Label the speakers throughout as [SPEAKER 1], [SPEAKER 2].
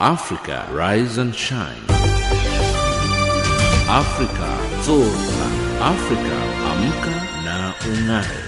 [SPEAKER 1] Africa Rise and Shine. Africa Zorka. Africa Amka na Ung'are.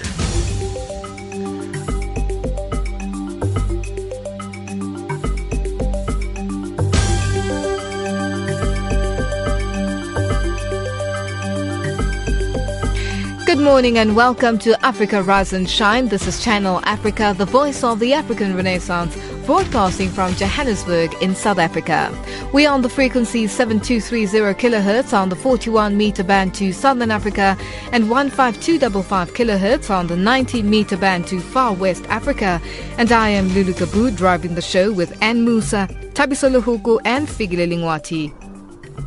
[SPEAKER 2] Good morning and welcome to Africa Rise and Shine. This is Channel Africa, the voice of the African Renaissance, broadcasting from Johannesburg in South Africa. We are on the frequency 7230 kHz on the 41 meter band to Southern Africa and 15255 kHz on the 90 meter band to Far West Africa. And I am Lulu Kabu driving the show with Ann Musa, Tabiso Luhuku and Figile Lingwati.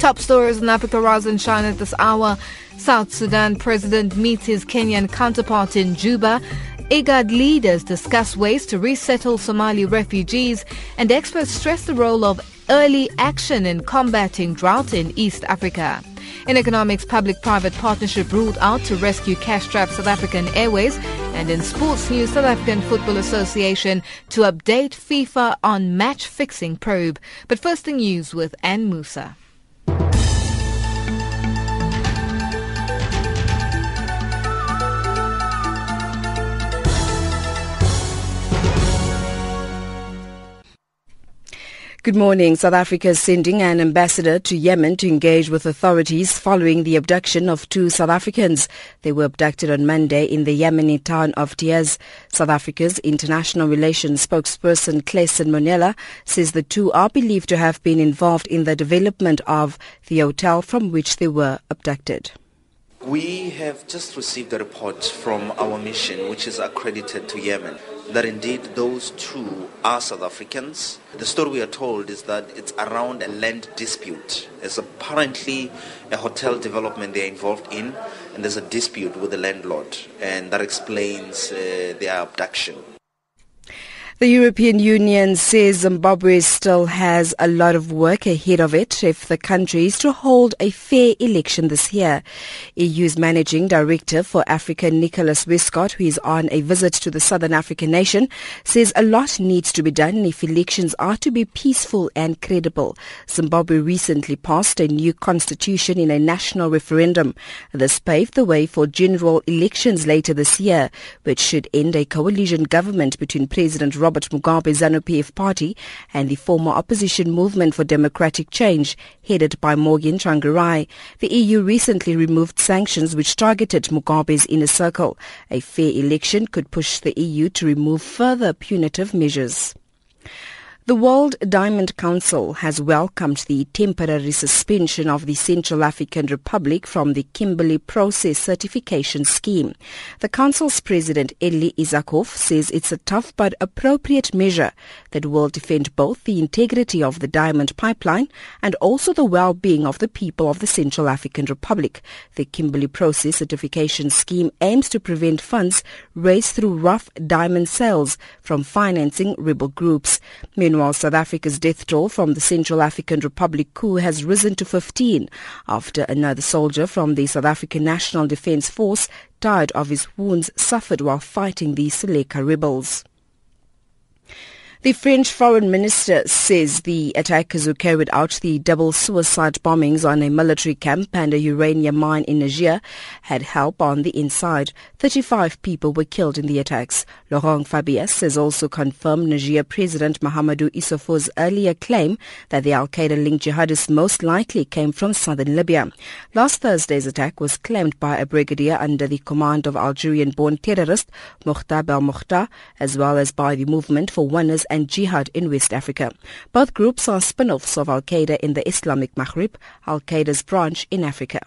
[SPEAKER 2] Top stories in Africa Rise and Shine at this hour. South Sudan president meets his Kenyan counterpart in Juba. IGAD leaders discuss ways to resettle Somali refugees, and experts stress the role of early action in combating drought in East Africa. In economics, public-private partnership ruled out to rescue cash-strapped South African Airways. And in sports news, South African Football Association to update FIFA on match-fixing probe. But first the news with Ann Musa.
[SPEAKER 3] Good morning. South Africa is sending an ambassador to Yemen to engage with authorities following the abduction of two South Africans. They were abducted on Monday in the Yemeni town of Taiz. South Africa's international relations spokesperson Clayson Monyela says the two are believed to have been involved in the development of the hotel from which they were abducted.
[SPEAKER 4] We have just received a report from our mission, which is accredited to Yemen, that indeed those two are South Africans. The story we are told is that it's around a land dispute. There's apparently a hotel development they're involved in, and there's a dispute with the landlord, and that explains uh, their abduction.
[SPEAKER 3] The European Union says Zimbabwe still has a lot of work ahead of it if the country is to hold a fair election this year. EU's Managing Director for Africa, Nicholas Westcott, who is on a visit to the Southern African nation, says a lot needs to be done if elections are to be peaceful and credible. Zimbabwe recently passed a new constitution in a national referendum. This paved the way for general elections later this year, which should end a coalition government between President Robert Robert Mugabe's ZANU-PF party and the former opposition Movement for Democratic Change, headed by Morgan Tsvangirai. The EU recently removed sanctions which targeted Mugabe's inner circle. A fair election could push the EU to remove further punitive measures. The World Diamond Council has welcomed the temporary suspension of the Central African Republic from the Kimberley Process Certification Scheme. The Council's President Elie Izhakoff says it's a tough but appropriate measure that will defend both the integrity of the diamond pipeline and also the well-being of the people of the Central African Republic. The Kimberley Process Certification Scheme aims to prevent funds raised through rough diamond sales from financing rebel groups. Meanwhile, South Africa's death toll from the Central African Republic coup has risen to 15 after another soldier from the South African National Defence Force died of his wounds suffered while fighting the Seleka rebels. The French foreign minister says the attackers who carried out the double suicide bombings on a military camp and a uranium mine in Niger had help on the inside. 35 people were killed in the attacks. Laurent Fabius has also confirmed Niger President Mahamadou Issoufou's earlier claim that the Al-Qaeda-linked jihadists most likely came from southern Libya. Last Thursday's attack was claimed by a brigadier under the command of Algerian-born terrorist Mokhtar Belmokhtar, as well as by the Movement for Oneness and Jihad in West Africa. Both groups are spin-offs of Al-Qaeda in the Islamic Maghreb, Al-Qaeda's branch in Africa.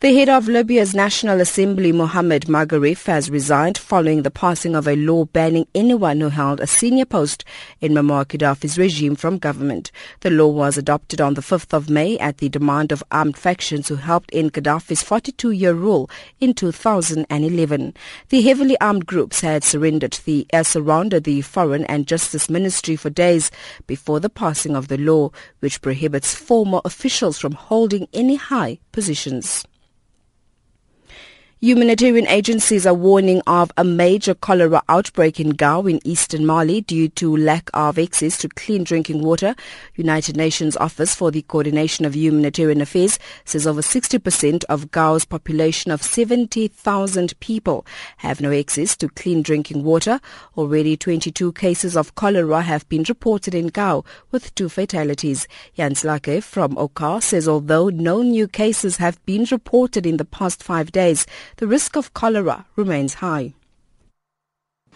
[SPEAKER 3] The head of Libya's National Assembly, Mohamed Magariaf, has resigned following the passing of a law banning anyone who held a senior post in Muammar Gaddafi's regime from government. The law was adopted on the 5th of May at the demand of armed factions who helped end Gaddafi's 42-year rule in 2011. The heavily armed groups had surrendered the, uh, surrounded the Foreign and Justice Ministry for days before the passing of the law, which prohibits former officials from holding any high positions. Humanitarian agencies are warning of a major cholera outbreak in Gao in eastern Mali due to lack of access to clean drinking water. United Nations Office for the Coordination of Humanitarian Affairs says over 60% of Gao's population of 70,000 people have no access to clean drinking water. Already 22 cases of cholera have been reported in Gao with two fatalities. Jens Laerke from OCHA says although no new cases have been reported in the past five days, the risk of cholera remains high.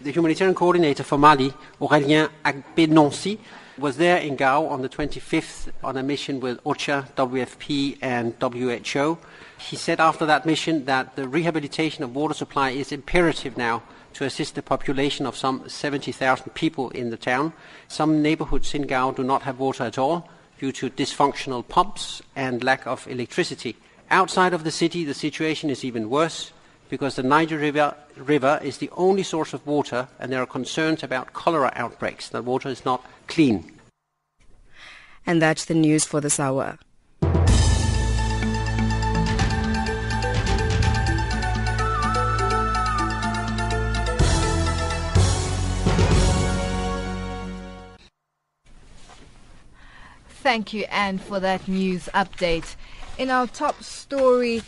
[SPEAKER 5] The humanitarian coordinator for Mali, Aurélien Agbenonci, was there in Gao on the 25th on a mission with OCHA, WFP, and WHO. He said after that mission that the rehabilitation of water supply is imperative now to assist the population of some 70,000 people in the town. Some neighborhoods in Gao do not have water at all due to dysfunctional pumps and lack of electricity. Outside of the city, the situation is even worse because the Niger River, River is the only source of water and there are concerns about cholera outbreaks. The water is not clean.
[SPEAKER 3] And that's the news for this hour.
[SPEAKER 2] Thank you, Anne, for that news update. In our top story,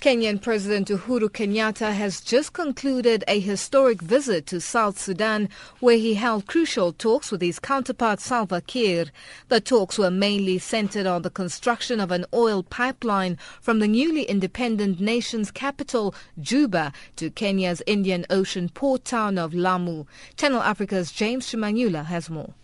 [SPEAKER 2] Kenyan President Uhuru Kenyatta has just concluded a historic visit to South Sudan where he held crucial talks with his counterpart Salva Kiir. The talks were mainly centered on the construction of an oil pipeline from the newly independent nation's capital, Juba, to Kenya's Indian Ocean port town of Lamu. Channel Africa's James Shimanyula has more.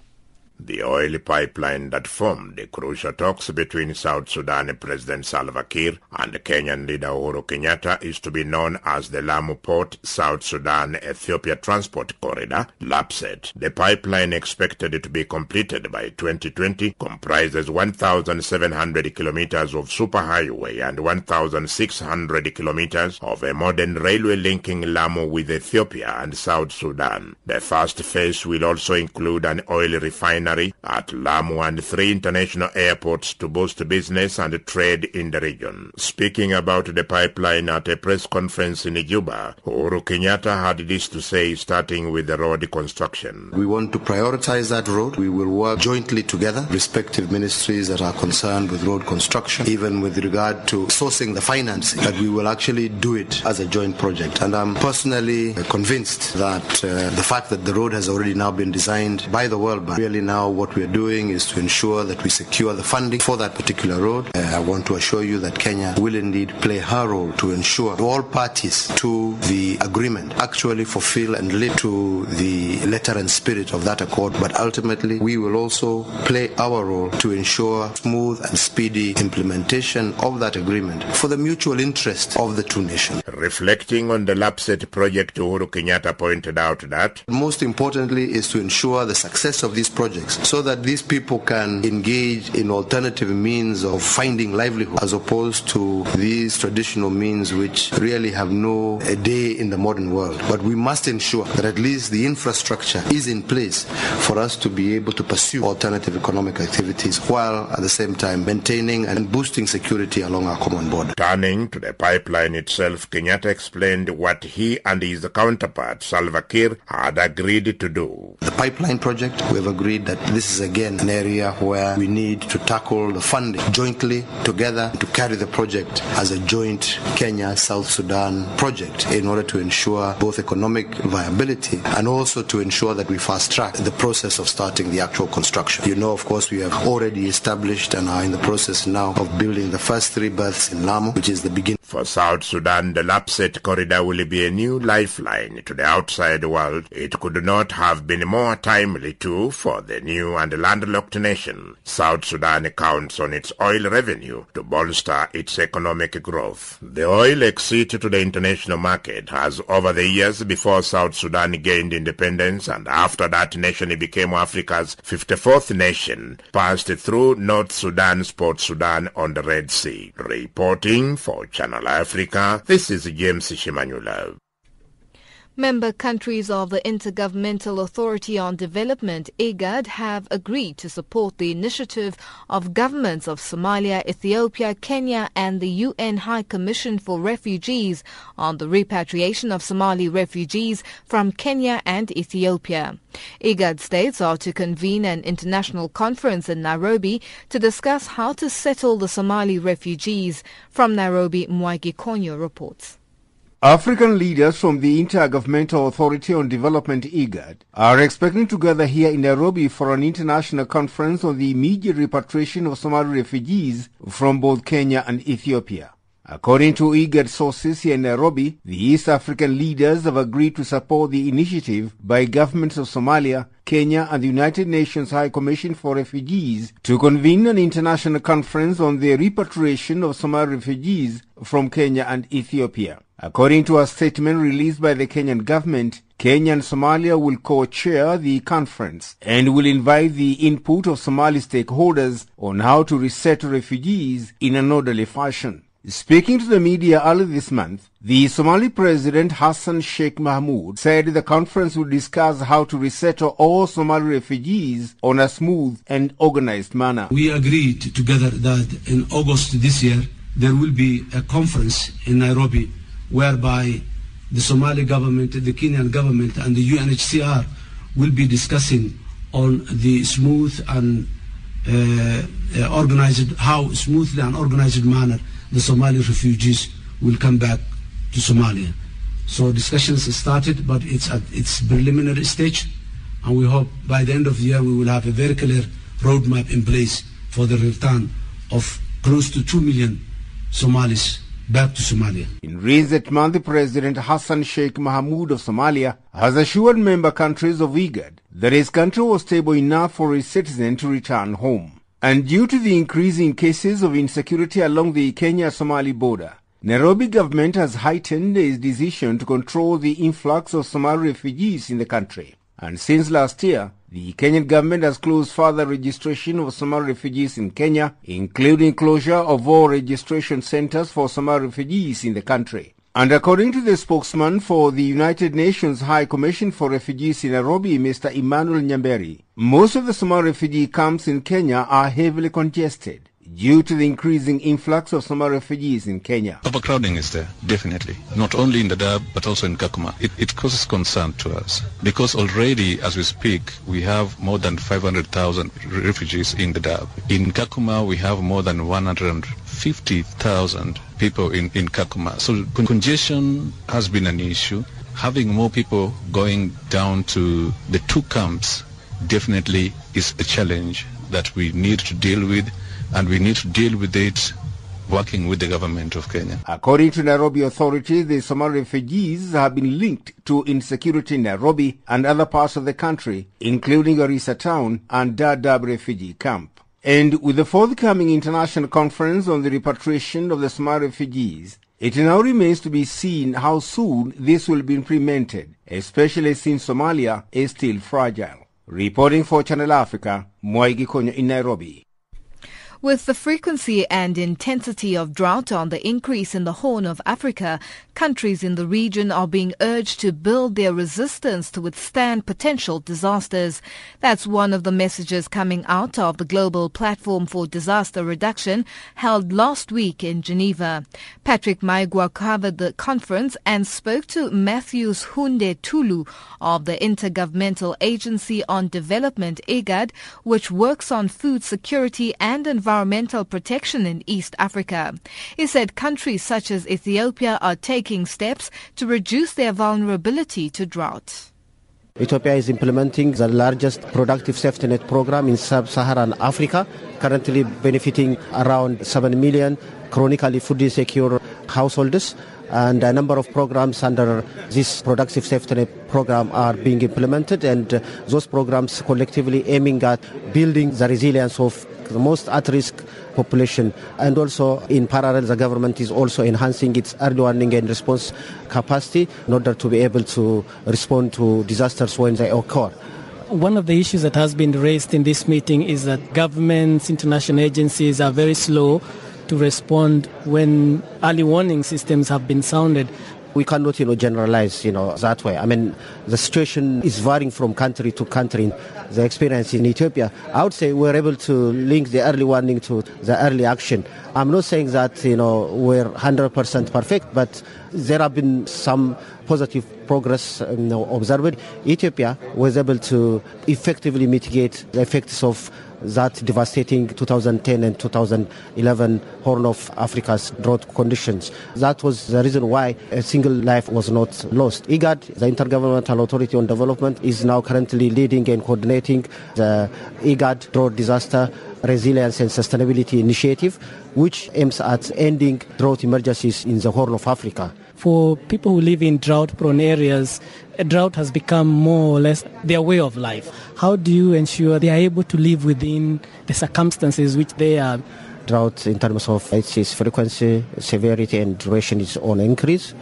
[SPEAKER 6] The oil pipeline that formed the crucial talks between South Sudan President Salva Kiir and Kenyan leader Uhuru Kenyatta is to be known as the Lamu Port South Sudan Ethiopia Transport Corridor, LAPSSET. The pipeline expected to be completed by 2020 comprises 1,700 kilometers of superhighway and 1,600 kilometers of a modern railway linking Lamu with Ethiopia and South Sudan. The first phase will also include an oil refinery at Lamu and three international airports to boost business and trade in the region. Speaking about the pipeline at a press conference in Juba, Uhuru Kenyatta had this to say starting with the road construction.
[SPEAKER 7] We want to prioritize that road. We will work jointly together, respective ministries that are concerned with road construction, even with regard to sourcing the financing, that we will actually do it as a joint project. And I'm personally convinced that uh, the fact that the road has already now been designed by the World Bank really now now what we're doing is to ensure that we secure the funding for that particular road. Uh, I want to assure you that Kenya will indeed play her role to ensure all parties to the agreement actually fulfill and live to the letter and spirit of that accord. But ultimately, we will also play our role to ensure smooth and speedy implementation of that agreement for the mutual interest of the two nations.
[SPEAKER 6] Reflecting on the LAPSSET project, Uhuru Kenyatta pointed out that
[SPEAKER 7] most importantly is to ensure the success of these projects so that these people can engage in alternative means of finding livelihood as opposed to these traditional means which really have no a day in the modern world. But we must ensure that at least the infrastructure is in place for us to be able to pursue alternative economic activities while at the same time maintaining and boosting security along our common border.
[SPEAKER 6] Turning to the pipeline itself, Kenyatta explained what he and his counterpart Salva Kiir had agreed to do.
[SPEAKER 7] The pipeline project, we have agreed that this is again an area where we need to tackle the funding jointly together to carry the project as a joint Kenya South Sudan project in order to ensure both economic viability and also to ensure that we fast track the process of starting the actual construction. You know, of course, we have already established and are in the process now of building the first three berths in Lamu, which is the beginning.
[SPEAKER 6] For South Sudan, the LAPSSET corridor will be a new lifeline to the outside world. It could not have been more timely too for the new and landlocked nation. South Sudan counts on its oil revenue to bolster its economic growth. The oil exit to the international market has over the years before South Sudan gained independence and after that nation became Africa's 54th nation, passed through North Sudan's Port Sudan on the Red Sea. Reporting for Channel Africa, this is James Shimanyula.
[SPEAKER 2] Member countries of the Intergovernmental Authority on Development, IGAD, have agreed to support the initiative of governments of Somalia, Ethiopia, Kenya, and the UN High Commission for Refugees on the repatriation of Somali refugees from Kenya and Ethiopia. IGAD states are to convene an international conference in Nairobi to discuss how to settle the Somali refugees. From Nairobi, Mwaigi Konyo reports.
[SPEAKER 8] African leaders from the Intergovernmental Authority on Development IGAD are expecting to gather here in Nairobi for an international conference on the immediate repatriation of Somali refugees from both Kenya and Ethiopia. According to IGAD sources here in Nairobi, the East African leaders have agreed to support the initiative by governments of Somalia, Kenya and the United Nations High Commission for Refugees to convene an international conference on the repatriation of Somali refugees from Kenya and Ethiopia. According to a statement released by the Kenyan government, Kenya and Somalia will co-chair the conference and will invite the input of Somali stakeholders on how to resettle refugees in an orderly fashion. Speaking to the media early this month, the Somali President Hassan Sheikh Mahmoud said the conference will discuss how to resettle all Somali refugees on a smooth and organized manner.
[SPEAKER 9] We agreed together that in August this year there will be a conference in Nairobi whereby the Somali government, the Kenyan government and the UNHCR will be discussing on the smooth and uh, uh, organized, how smoothly and organized manner the Somali refugees will come back to Somalia. So discussions started, but it's at its preliminary stage, and we hope by the end of the year we will have a very clear roadmap in place for the return of close to 2 million Somalis back to Somalia.
[SPEAKER 8] In recent months, President Hassan Sheikh Mahmoud of Somalia has assured member countries of IGAD that his country was stable enough for its citizens to return home. And due to the increasing cases of insecurity along the Kenya-Somali border, Nairobi government has heightened its decision to control the influx of Somali refugees in the country. And since last year, the Kenyan government has closed further registration of Somali refugees in Kenya, including closure of all registration centers for Somali refugees in the country. And according to the spokesman for the United Nations High Commission for Refugees in Nairobi, Mr. Emmanuel Nyamberi, most of the Somali refugee camps in Kenya are heavily congested due to the increasing influx of Somali refugees in Kenya.
[SPEAKER 10] Overcrowding is there, definitely. Not only in Dadaab, but also in Kakuma. It, it causes concern to us because already, as we speak, we have more than 500,000 refugees in Dadaab. In Kakuma, we have more than 150,000 people in, in Kakuma. So congestion has been an issue. Having more people going down to the two camps definitely is a challenge that we need to deal with and we need to deal with it working with the government of Kenya.
[SPEAKER 8] According to Nairobi authorities, the Somali refugees have been linked to insecurity in Nairobi and other parts of the country, including Garissa town and Dadaab refugee camp. And with the forthcoming international conference on the repatriation of the Somali refugees, it now remains to be seen how soon this will be implemented, especially since Somalia is still fragile. Reporting for Channel Africa, Mwaigi Konyo in Nairobi.
[SPEAKER 2] With the frequency and intensity of drought on the increase in the Horn of Africa, countries in the region are being urged to build their resistance to withstand potential disasters. That's one of the messages coming out of the Global Platform for Disaster Reduction held last week in Geneva. Patrick Maigua covered the conference and spoke to Matthews Hunde Tulu of the Intergovernmental Agency on Development IGAD, which works on food security and environmental environmental protection in East Africa. He said countries such as Ethiopia are taking steps to reduce their vulnerability to drought.
[SPEAKER 5] Ethiopia is implementing the largest productive safety net program in sub-Saharan Africa, currently benefiting around 7 million chronically food insecure households and a number of programs under this productive safety net program are being implemented and those programs collectively aiming at building the resilience of the most at-risk population and also in parallel the government is also enhancing its early warning and response capacity in order to be able to respond to disasters when they occur.
[SPEAKER 11] One of the issues that has been raised in this meeting is that governments, international agencies are very slow to respond when early warning systems have been sounded.
[SPEAKER 12] We cannot, you know, generalize, you know, that way. I mean, the situation is varying from country to country. The experience in Ethiopia, I would say we're able to link the early warning to the early action. I'm not saying that, you know, we're 100% perfect, but there have been some positive progress you know, observed. Ethiopia was able to effectively mitigate the effects of that devastating 2010 and 2011 Horn of Africa's drought conditions. That was the reason why a single life was not lost. IGAD, the Intergovernmental Authority on Development, is now currently leading and coordinating the IGAD Drought Disaster Resilience and Sustainability Initiative, which aims at ending drought emergencies in the Horn of Africa.
[SPEAKER 11] For people who live in drought prone areas, drought has become more or less their way of life. How do you ensure they are able to live within the circumstances which they are?
[SPEAKER 12] Drought, in terms of its frequency, severity, and duration, is on increase.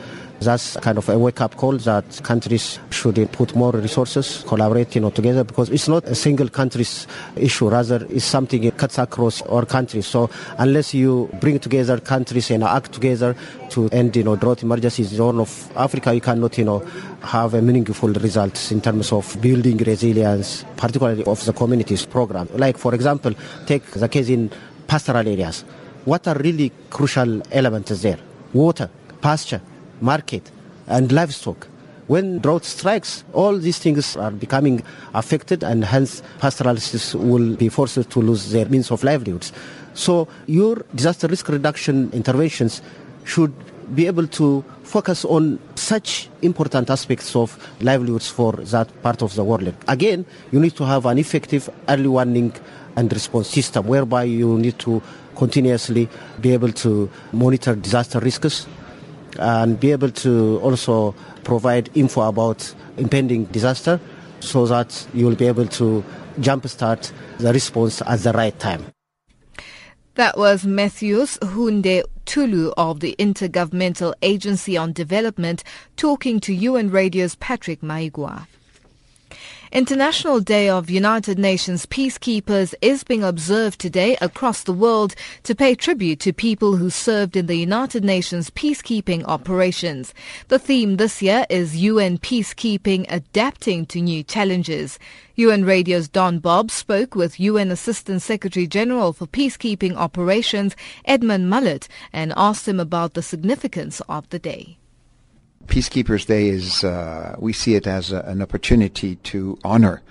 [SPEAKER 12] That's kind of a wake-up call that countries should put more resources, collaborate, you know, together because it's not a single country's issue. Rather, it's something that cuts across our countries. So unless you bring together countries and act together to end, you know, drought emergencies in Horn of Africa, you cannot, you know, have a meaningful results in terms of building resilience, particularly of the communities program. Like, for example, take the case in pastoral areas. What are really crucial elements there? Water, pasture, market, and livestock. When drought strikes, all these things are becoming affected, and hence pastoralists will be forced to lose their means of livelihoods. So, your disaster risk reduction interventions should be able to focus on such important aspects of livelihoods for that part of the world. Again, you need to have an effective early warning and response system whereby you need to continuously be able to monitor disaster risks and be able to also provide info about impending disaster so that you will be able to jumpstart the response at the right time.
[SPEAKER 2] That was Matthews Hunde Tulu of the Intergovernmental Agency on Development talking to UN Radio's Patrick Maigua. International Day of United Nations Peacekeepers is being observed today across the world to pay tribute to people who served in the United Nations peacekeeping operations. The theme this year is UN peacekeeping adapting to new challenges. UN Radio's Don Bob spoke with UN Assistant Secretary General for Peacekeeping Operations Edmund Mulet and asked him about the significance of the day.
[SPEAKER 13] Peacekeepers Day is, uh, we see it as a, an opportunity to honor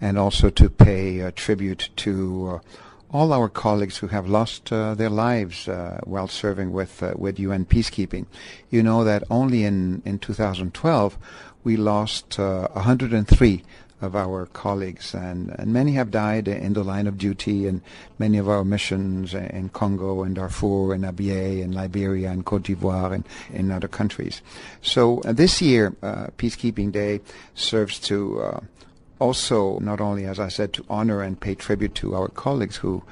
[SPEAKER 13] and also to pay uh, tribute to uh, all our colleagues who have lost uh, their lives uh, while serving with, uh, with UN peacekeeping. You know that only in, in 2012 we lost 103 of our colleagues, and, and many have died in the line of duty, and many of our missions in Congo and Darfur and Abyei and Liberia and Cote d'Ivoire and in other countries. So uh, this year, uh, Peacekeeping Day serves to uh, also not only, as I said, to honor and pay tribute to our colleagues who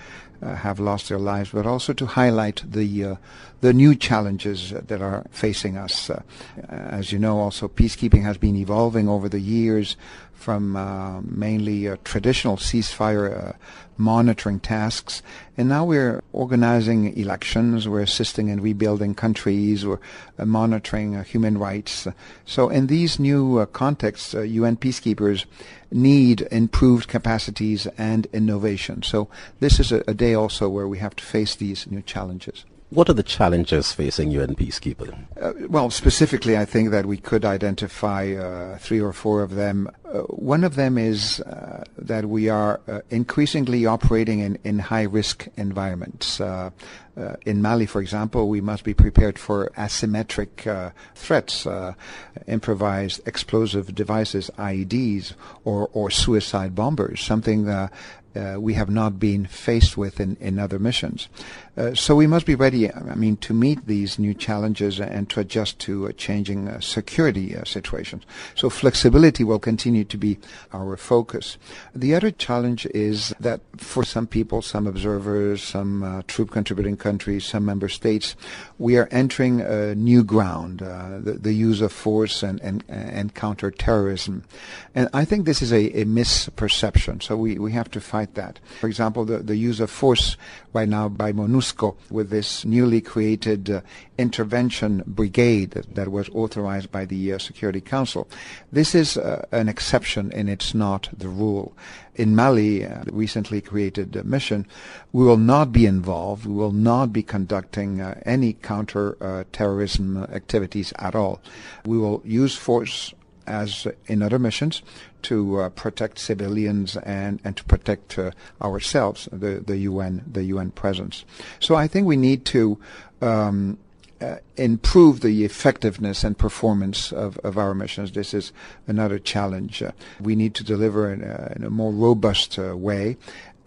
[SPEAKER 13] uh, have lost their lives, but also to highlight the uh, the new challenges that are facing us. Uh, as you know, also peacekeeping has been evolving over the years from uh, mainly uh, traditional ceasefire uh, monitoring tasks, and now we're organizing elections, we're assisting in rebuilding countries, we're uh, monitoring uh, human rights. So in these new uh, contexts, UN peacekeepers need improved capacities and innovation. So this is a, a day also where we have to face these new challenges.
[SPEAKER 14] What are the challenges facing UN peacekeeping?
[SPEAKER 13] Uh, well, specifically, I think that we could identify uh, three or four of them. Uh, one of them is uh, that we are uh, increasingly operating in, in high-risk environments. Uh, in Mali, for example, we must be prepared for asymmetric threats, improvised explosive devices, IEDs, or, or suicide bombers, something we have not been faced with in, in other missions. Uh, so we must be ready, I mean, to meet these new challenges and to adjust to uh, changing uh, security uh, situations. So flexibility will continue to be our focus. The other challenge is that for some people, some observers, some uh, troop contributing countries, some member states, we are entering new ground, the, the, use of force and, and, and counterterrorism. And I think this is a, a misperception, so we, we have to fight that. For example, the, the use of force right now by MONUSCO with this newly created uh, intervention brigade that, that, was authorized by the uh, Security Council. This is uh, an exception and it's not the rule. In Mali, uh, recently created mission, we will not be involved. We will not be conducting uh, any counter-terrorism uh, activities at all. We will use force as in other missions to uh, protect civilians and, and to protect uh, ourselves, the, the UN, the UN presence. So I think we need to um, uh, improve the effectiveness and performance of, of our missions. This is another challenge. Uh, we need to deliver in a, in a more robust uh, way,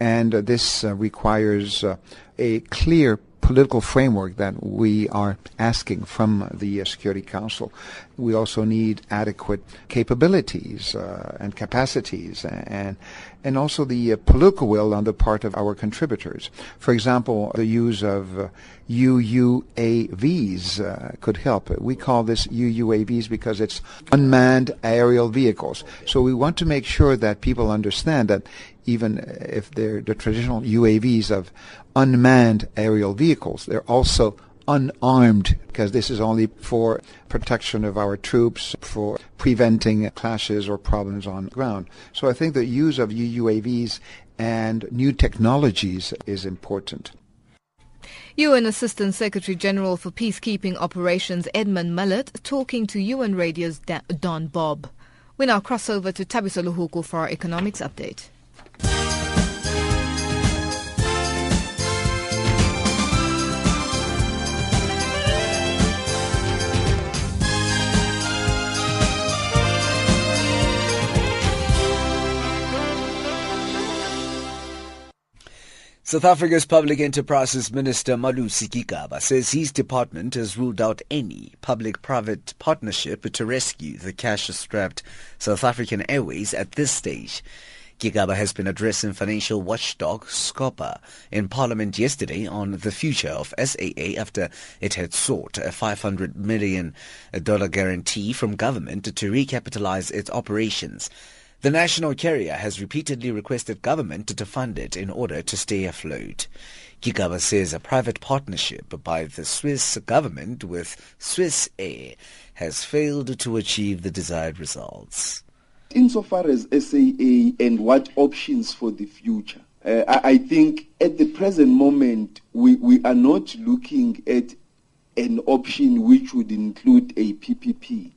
[SPEAKER 13] and uh, this uh, requires uh, a clear political framework that we are asking from the Security Council. We also need adequate capabilities and capacities and and also the uh, political will on the part of our contributors. For example, the use of uh, UUAVs uh, could help. We call this UUAVs because it's unmanned aerial vehicles. So we want to make sure that people understand that even if they're the traditional UAVs of unmanned aerial vehicles, they're also unarmed because this is only for protection of our troops, for preventing clashes or problems on ground. So I think the use of UAVs and new technologies is important.
[SPEAKER 2] UN Assistant Secretary General for Peacekeeping Operations Edmund Mulet talking to UN Radio's Don Bob. We now cross over to Thabiso Luhuku for our economics update.
[SPEAKER 15] South Africa's Public Enterprises Minister Malusi Gigaba says his department has ruled out any public-private partnership to rescue the cash-strapped South African Airways at this stage. Gigaba has been addressing financial watchdog SCOPA in Parliament yesterday on the future of SAA after it had sought a $500 million guarantee from government to recapitalize its operations. The national carrier has repeatedly requested government to fund it in order to stay afloat. Gigaba says a private partnership by the Swiss government with Swiss Air has failed to achieve the desired results.
[SPEAKER 16] Insofar as SAA and what options for the future, uh, I, I think at the present moment we, we are not looking at an option which would include a PPP.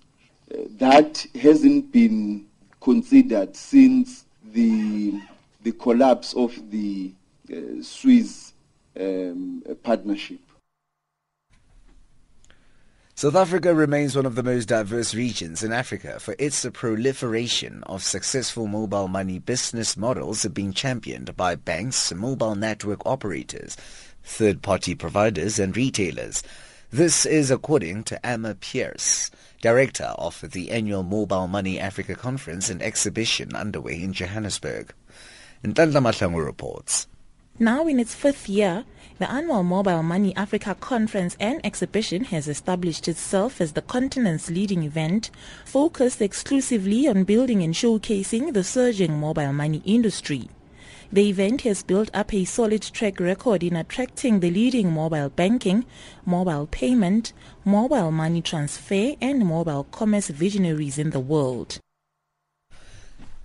[SPEAKER 16] Uh, that hasn't been considered since the the collapse of the uh, Swiss um, partnership.
[SPEAKER 15] South Africa remains one of the most diverse regions in Africa for its proliferation of successful mobile money business models being championed by banks, mobile network operators, third-party providers and retailers. This is according to Emma Pierce, director of the annual Mobile Money Africa Conference and exhibition underway in Johannesburg. Nhlanhla Mahlangu reports.
[SPEAKER 17] Now in its fifth year, the annual Mobile Money Africa Conference and Exhibition has established itself as the continent's leading event, focused exclusively on building and showcasing the surging mobile money industry. The event has built up a solid track record in attracting the leading mobile banking, mobile payment, mobile money transfer and mobile commerce visionaries in the world.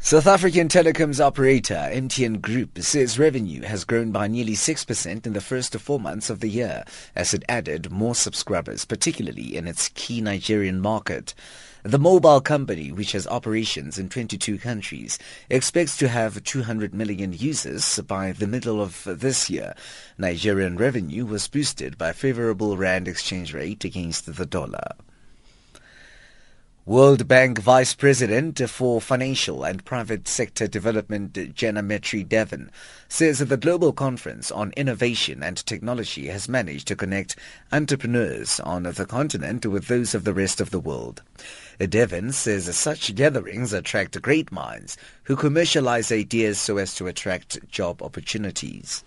[SPEAKER 15] South African telecoms operator MTN Group says revenue has grown by nearly 6% in the first four months of the year as it added more subscribers, particularly in its key Nigerian market. The mobile company, which has operations in 22 countries, expects to have 200 million users by the middle of this year. Nigerian revenue was boosted by favorable rand exchange rate against the dollar. World Bank Vice President for Financial and Private Sector Development Janamitra Devan says the Global Conference on Innovation and Technology has managed to connect entrepreneurs on the continent with those of the rest of the world. Devan says such gatherings attract great minds who commercialize ideas so as to attract job opportunities.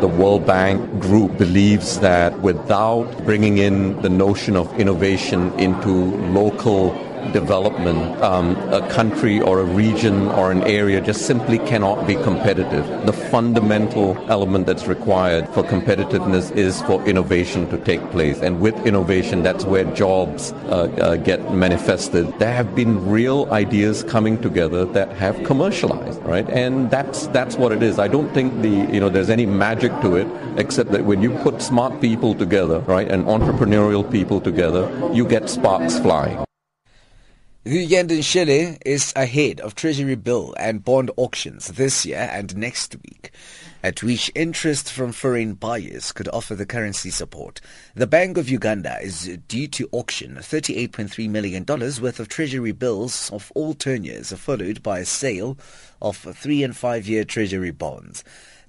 [SPEAKER 18] The World Bank group believes that without bringing in the notion of innovation into local development, um, a country or a region or an area just simply cannot be competitive. The fundamental element that's required for competitiveness is for innovation to take place. And with innovation, that's where jobs uh, uh, get manifested. There have been real ideas coming together that have commercialized, right? And that's, that's what it is. I don't think the, you know, there's any magic to it except that when you put smart people together, right, and entrepreneurial people together, you get sparks flying.
[SPEAKER 15] Ugandan shilling is ahead of Treasury bill and bond auctions this year and next week, at which interest from foreign buyers could offer the currency support. The Bank of Uganda is due to auction $38.3 million worth of Treasury bills of all tenures, followed by a sale of three and five year Treasury bonds.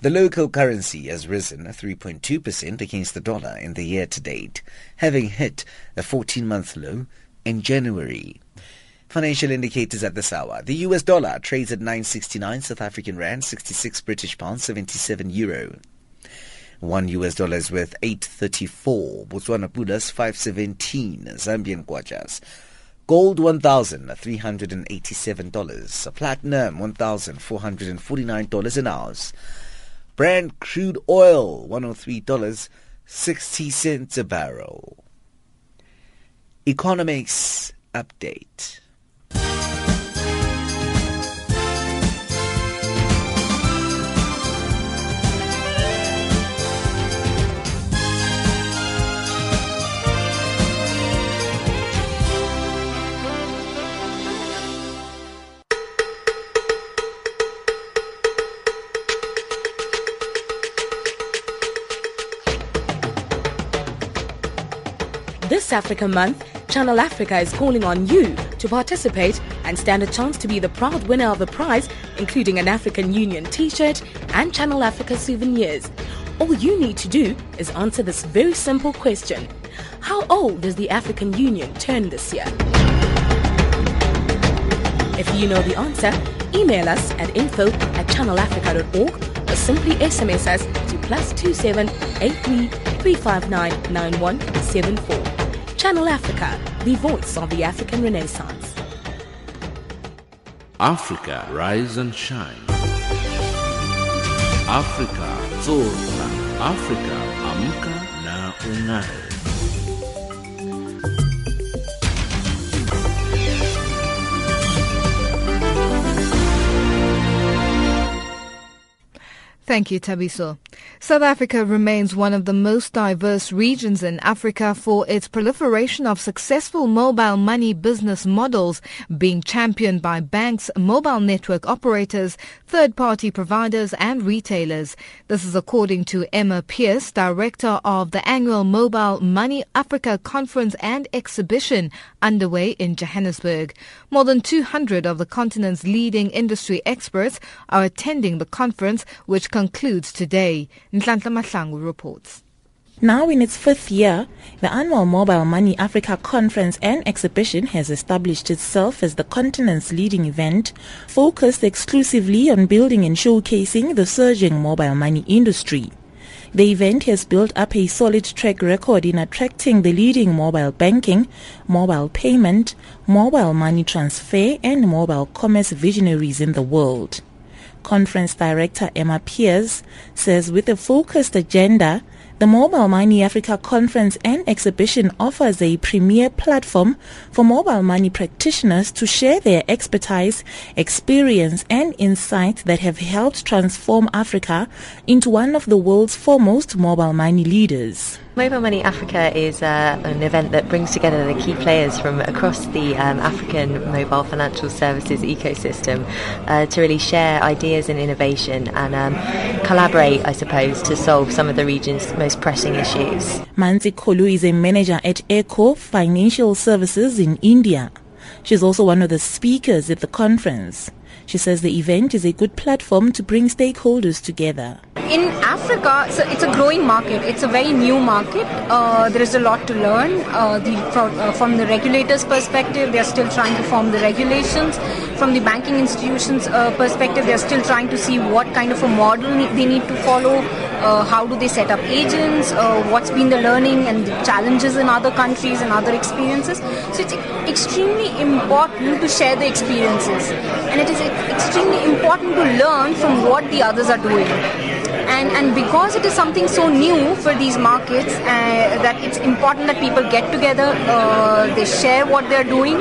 [SPEAKER 15] The local currency has risen 3.2% against the dollar in the year to date, having hit a 14 month low in January. Financial indicators at this hour. The US dollar trades at 969 South African Rand, 66 British pounds, 77 euro. One US dollar is worth 834. Botswana Pulas 517. Zambian Kwachas. Gold $1,387. Platinum $1,449 an ounce. Brent crude oil $103.60 a barrel. Economics update.
[SPEAKER 19] This Africa Month, Channel Africa is calling on you to participate and stand a chance to be the proud winner of a prize, including an African Union t shirt and Channel Africa souvenirs. All you need to do is answer this very simple question How old does the African Union turn this year? If you know the answer, email us at info at channelafrica.org or simply SMS us to plus 27 83 359 9174. Channel Africa, the voice of the African Renaissance.
[SPEAKER 1] Africa, rise and shine. Africa, zorka. Africa, amka na ung'are.
[SPEAKER 2] Thank you, Tabiso. South Africa remains one of the most diverse regions in Africa for its proliferation of successful mobile money business models being championed by banks, mobile network operators, third-party providers and retailers. This is according to Emma Pierce, director of the annual Mobile Money Africa Conference and Exhibition underway in Johannesburg. More than 200 of the continent's leading industry experts are attending the conference, which concludes today. Nhlanhla Mahlangu reports.
[SPEAKER 17] Now in its fifth year, the annual Mobile Money Africa Conference and Exhibition has established itself as the continent's leading event, focused exclusively on building and showcasing the surging mobile money industry. The event has built up a solid track record in attracting the leading mobile banking, mobile payment, mobile money transfer, and mobile commerce visionaries in the world. Conference Director Emma Pierce says with a focused agenda, the Mobile Money Africa Conference and Exhibition offers a premier platform for mobile money practitioners to share their expertise, experience, and insight that have helped transform Africa into one of the world's foremost mobile money leaders.
[SPEAKER 20] Mobile Money Africa is uh, an event that brings together the key players from across the um, African mobile financial services ecosystem uh, to really share ideas and innovation and um, collaborate, I suppose, to solve some of the region's most pressing issues.
[SPEAKER 17] Manzi Kolu is a manager at Eko Financial Services in India. She's also one of the speakers at the conference. She says the event is a good platform to bring stakeholders together.
[SPEAKER 21] In Africa, so it's a growing market. It's a very new market. Uh, there is a lot to learn. Uh, the, from, uh, from, the regulators' perspective, they are still trying to form the regulations. From the banking institutions' uh, perspective, they are still trying to see what kind of a model they need to follow. Uh, how do they set up agents? Uh, what's been the learning and the challenges in other countries and other experiences? So it's extremely important to share the experiences, and it is extremely important to learn from what the others are doing. And, and because it is something so new for these markets, uh, that it's important that people get together, uh, they share what they're doing,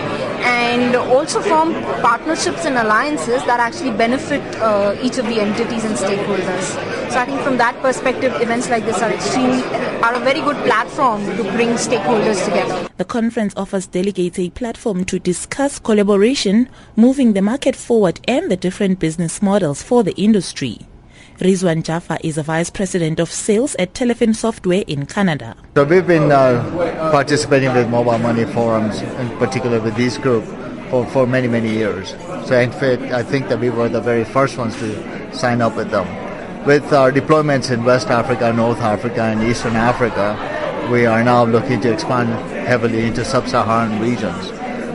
[SPEAKER 21] and also form partnerships and alliances that actually benefit uh, each of the entities and stakeholders. So I think from that perspective, events like this are extremely are a very good platform to bring stakeholders together.
[SPEAKER 17] The conference offers delegates a platform to discuss collaboration, moving the market forward, and the different business models for the industry. Rizwan Jaffa is a vice president of sales at Telepin Software in Canada.
[SPEAKER 22] So we've been uh, participating with mobile money forums, in particular with this group, for, for many, many years. So in fact, I think that we were the very first ones to sign up with them. With our deployments in West Africa, North Africa, and Eastern Africa, we are now looking to expand heavily into sub-Saharan regions.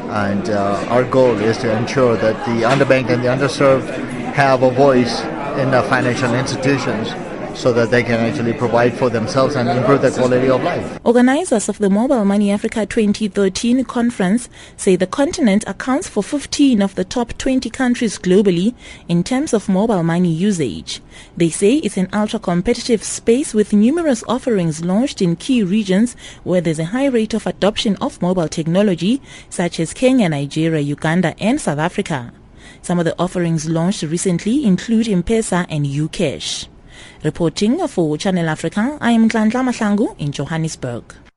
[SPEAKER 22] And uh, our goal is to ensure that the underbanked and the underserved have a voice in the financial institutions so that they can actually provide for themselves and improve their quality of life.
[SPEAKER 17] Organizers of the Mobile Money Africa 2013 conference say the continent accounts for 15 of the top 20 countries globally in terms of mobile money usage. They say it's an ultra competitive space with numerous offerings launched in key regions where there's a high rate of adoption of mobile technology, such as Kenya, Nigeria, Uganda, and South Africa. Some of the offerings launched recently include M-Pesa and UCash. Reporting for Channel Africa, I am Nhlanhla Mahlangu in Johannesburg.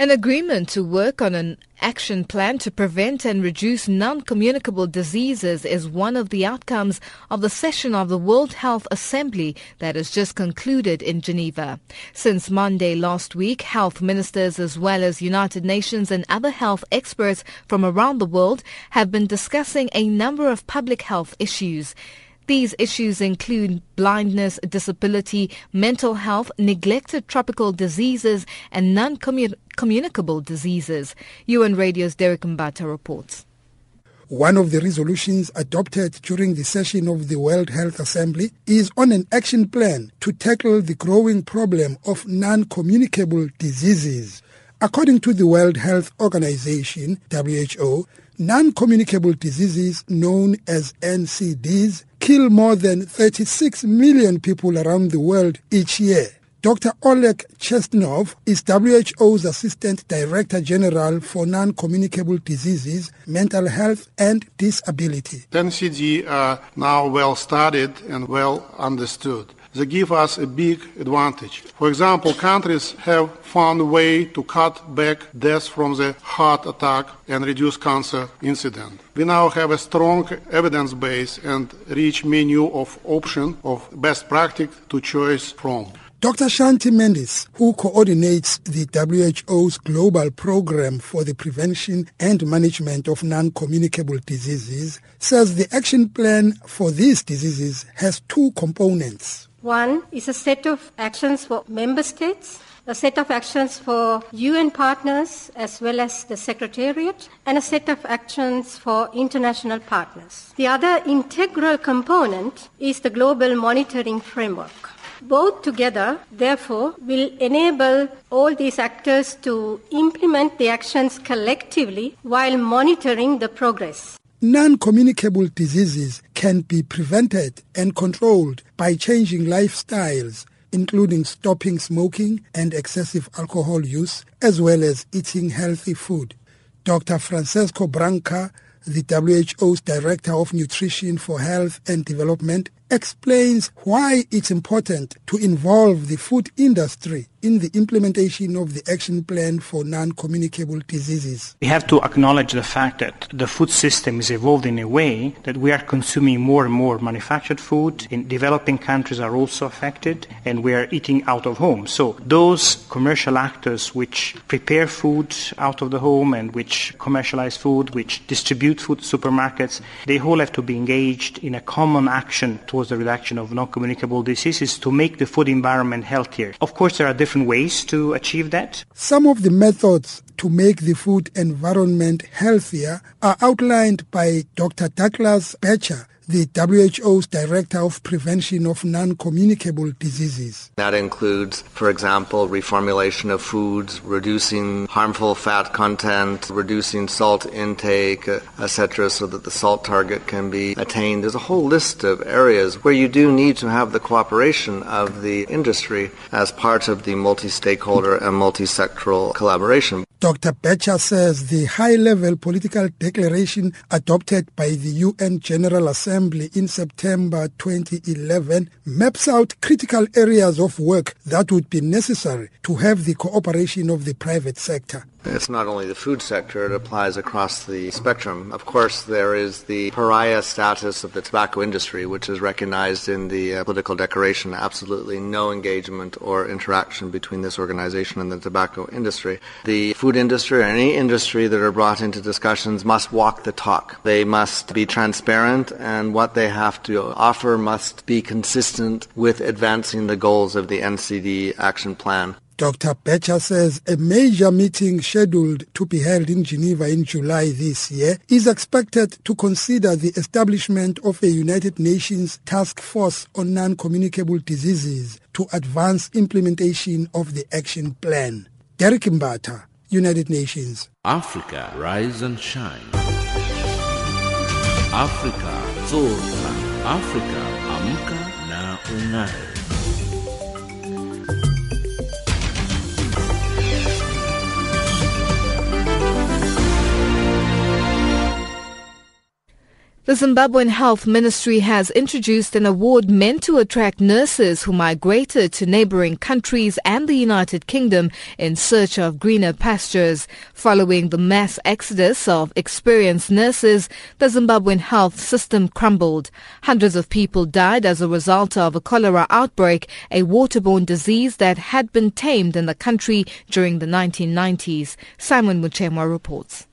[SPEAKER 2] An agreement to work on an action plan to prevent and reduce non-communicable diseases is one of the outcomes of the session of the World Health Assembly that has just concluded in Geneva. Since Monday last week, health ministers as well as United Nations and other health experts from around the world have been discussing a number of public health issues. These issues include blindness, disability, mental health, neglected tropical diseases, and non-communicable diseases. UN Radio's Derek Mbata reports.
[SPEAKER 23] One of the resolutions adopted during the session of the World Health Assembly is on an action plan to tackle the growing problem of non-communicable diseases. According to the World Health Organization, WHO, non-communicable diseases known as NCDs kill more than 36 million people around the world each year. Dr. Oleg Chestnov is WHO's Assistant Director General for Non-Communicable Diseases, Mental Health and Disability.
[SPEAKER 24] NCD are uh, now well studied and well understood. They give us a big advantage. For example, countries have found a way to cut back deaths from the heart attack and reduce cancer incidence. We now have a strong evidence base and rich menu of options of best practice to choose from.
[SPEAKER 23] Dr. Shanthi Mendis, who coordinates the WHO's global program for the prevention and management of non-communicable diseases, says the action plan for these diseases has two components.
[SPEAKER 25] One is a set of actions for member states, a set of actions for UN partners as well as the Secretariat, and a set of actions for international partners. The other integral component is the global monitoring framework. Both together, therefore, will enable all these actors to implement the actions collectively while monitoring the progress.
[SPEAKER 23] Non-communicable diseases can be prevented and controlled by changing lifestyles, including stopping smoking and excessive alcohol use, as well as eating healthy food. Dr. Francesco Branca, the WHO's Director of Nutrition for Health and Development, explains why it's important to involve the food industry in the implementation of the action plan for non-communicable diseases.
[SPEAKER 26] We have to acknowledge the fact that the food system is evolved in a way that we are consuming more and more manufactured food. In developing countries are also affected and we are eating out of home. So those commercial actors which prepare food out of the home and which commercialize food, which distribute food to supermarkets, they all have to be engaged in a common action towards the reduction of non-communicable diseases to make the food environment healthier. Of course, there are different ways to achieve that.
[SPEAKER 23] Some of the methods to make the food environment healthier are outlined by Dr. Douglas Bettcher, the WHO's Director of Prevention of Non-Communicable Diseases.
[SPEAKER 27] That includes, for example, reformulation of foods, reducing harmful fat content, reducing salt intake, etc., so that the salt target can be attained. There's a whole list of areas where you do need to have the cooperation of the industry as part of the multi-stakeholder and multi-sectoral collaboration.
[SPEAKER 23] Dr. Bettcher says the high-level political declaration adopted by the UN General Assembly in September 2011 maps out critical areas of work that would be necessary to have the cooperation of the private sector.
[SPEAKER 27] It's not only the food sector, it applies across the spectrum. Of course, there is the pariah status of the tobacco industry, which is recognized in the uh, political declaration. Absolutely no engagement or interaction between this organization and the tobacco industry. The food industry or any industry that are brought into discussions must walk the talk. They must be transparent and what they have to offer must be consistent with advancing the goals of the NCD action plan.
[SPEAKER 23] Dr. Bettcher says a major meeting scheduled to be held in Geneva in July this year is expected to consider the establishment of a United Nations task force on non-communicable diseases to advance implementation of the action plan. Derek Mbata, United Nations.
[SPEAKER 1] Africa, rise and shine. Africa. Africa, amka na ungae.
[SPEAKER 2] The Zimbabwean Health Ministry has introduced an award meant to attract nurses who migrated to neighboring countries and the United Kingdom in search of greener pastures. Following the mass exodus of experienced nurses, the Zimbabwean health system crumbled. Hundreds of people died as a result of a cholera outbreak, a waterborne disease that had been tamed in the country during the 1990s. Simon Muchemwa reports.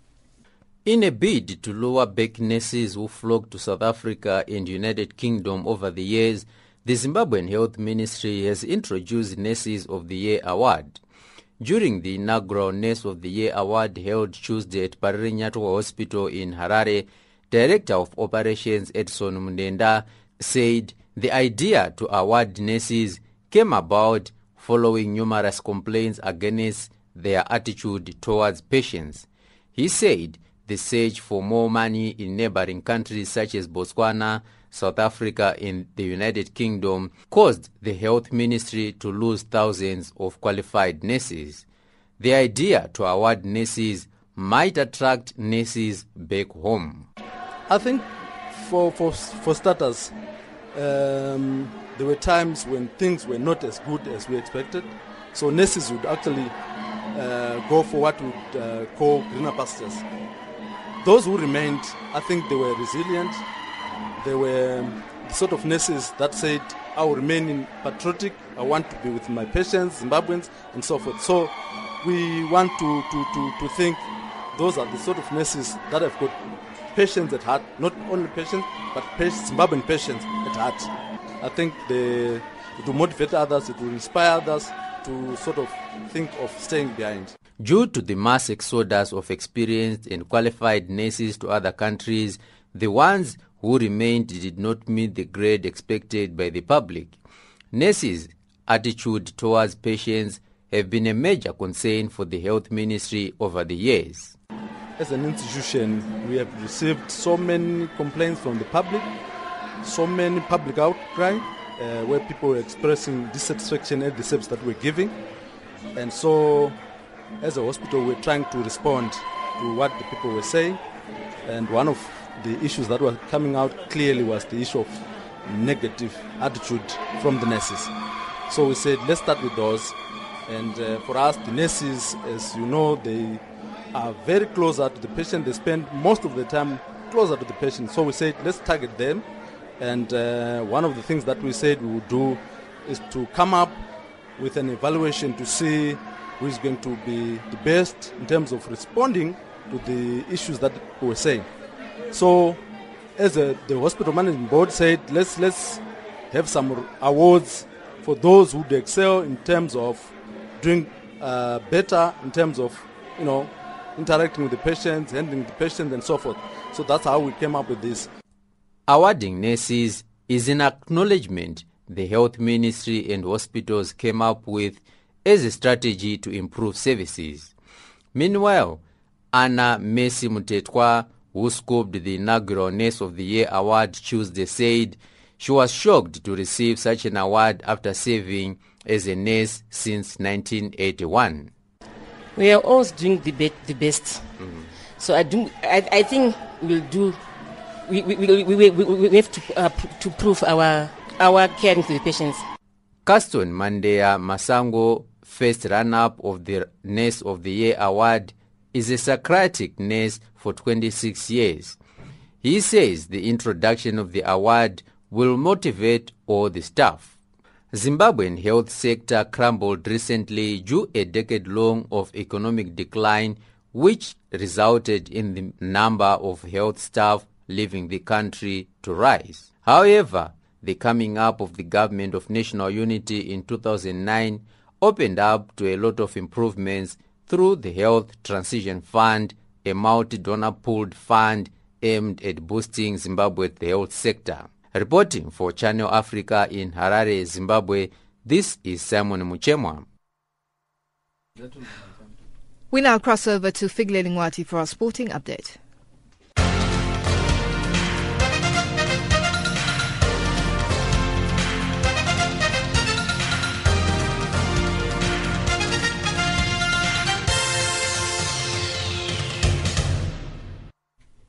[SPEAKER 28] In a bid to lower back nurses who flocked to South Africa and United Kingdom over the years, the Zimbabwean Health Ministry has introduced Nurses of the Year award. During the inaugural Nurse of the Year award held Tuesday at Parirenyatwa Hospital in Harare, Director of Operations Edson Mundenda said the idea to award nurses came about following numerous complaints against their attitude towards patients. He said the search for more money in neighboring countries such as Botswana, South Africa, and the United Kingdom caused the health ministry to lose thousands of qualified nurses. The idea to award nurses might attract nurses back home.
[SPEAKER 29] I think for, for, for starters, um, there were times when things were not as good as we expected. So nurses would actually uh, go for what we would uh, call greener pastures those who remained, I think they were resilient. They were um, the sort of nurses that said, I will remain in patriotic, I want to be with my patients, Zimbabweans, and so forth. So we want to, to, to, to think those are the sort of nurses that have got patients at heart, not only patients, but Zimbabwean patients at heart. I think they, it will motivate others, it will inspire others to sort of think of staying behind.
[SPEAKER 28] Due to the mass exodus of experienced and qualified nurses to other countries, the ones who remained did not meet the grade expected by the public. Nurses' attitude towards patients have been a major concern for the health ministry over the years.
[SPEAKER 29] As an institution, we have received so many complaints from the public, so many public outcry, uh, where people were expressing dissatisfaction at the service that we're giving. And so as a hospital, we're trying to respond to what the people were saying. And one of the issues that was coming out clearly was the issue of negative attitude from the nurses. So we said, let's start with those. And uh, for us, the nurses, as you know, they are very closer to the patient. They spend most of the time closer to the patient. So we said, let's target them. And uh, one of the things that we said we would do is to come up with an evaluation to see who is going to be the best in terms of responding to the issues that we were saying. So, as a, the hospital management board said, let's let's have some awards for those who excel in terms of doing uh, better in terms of you know interacting with the patients, handling the patients, and so forth. So that's how we came up with this.
[SPEAKER 28] Awarding nurses is an acknowledgement the health ministry and hospitals came up with as a strategy to improve services. Meanwhile, Anna Messi Mutetwa, who scooped the inaugural Nurse of the Year award Tuesday, said she was shocked to receive such an award after serving as a nurse since 1981.
[SPEAKER 30] We are always doing the, be- the best. Mm-hmm. So I, do, I, I think we'll do, we, we, we, we, we, we have to, uh, to prove our our caring to the patients.
[SPEAKER 28] Caston Mandea Masango, first run-up of the Nurse of the Year award, is a Socratic nurse for 26 years. He says the introduction of the award will motivate all the staff. Zimbabwean health sector crumbled recently due a decade long of economic decline which resulted in the number of health staff leaving the country to rise. However, the coming up of the government of national unity in 2009 opened up to a lot of improvements through the Health Transition Fund, a multi-donor pooled fund aimed at boosting Zimbabwe's health sector. Reporting for Channel Africa in Harare, Zimbabwe, this is Simon Muchemwa.
[SPEAKER 2] We now cross over to Figle Lingwati for our sporting update.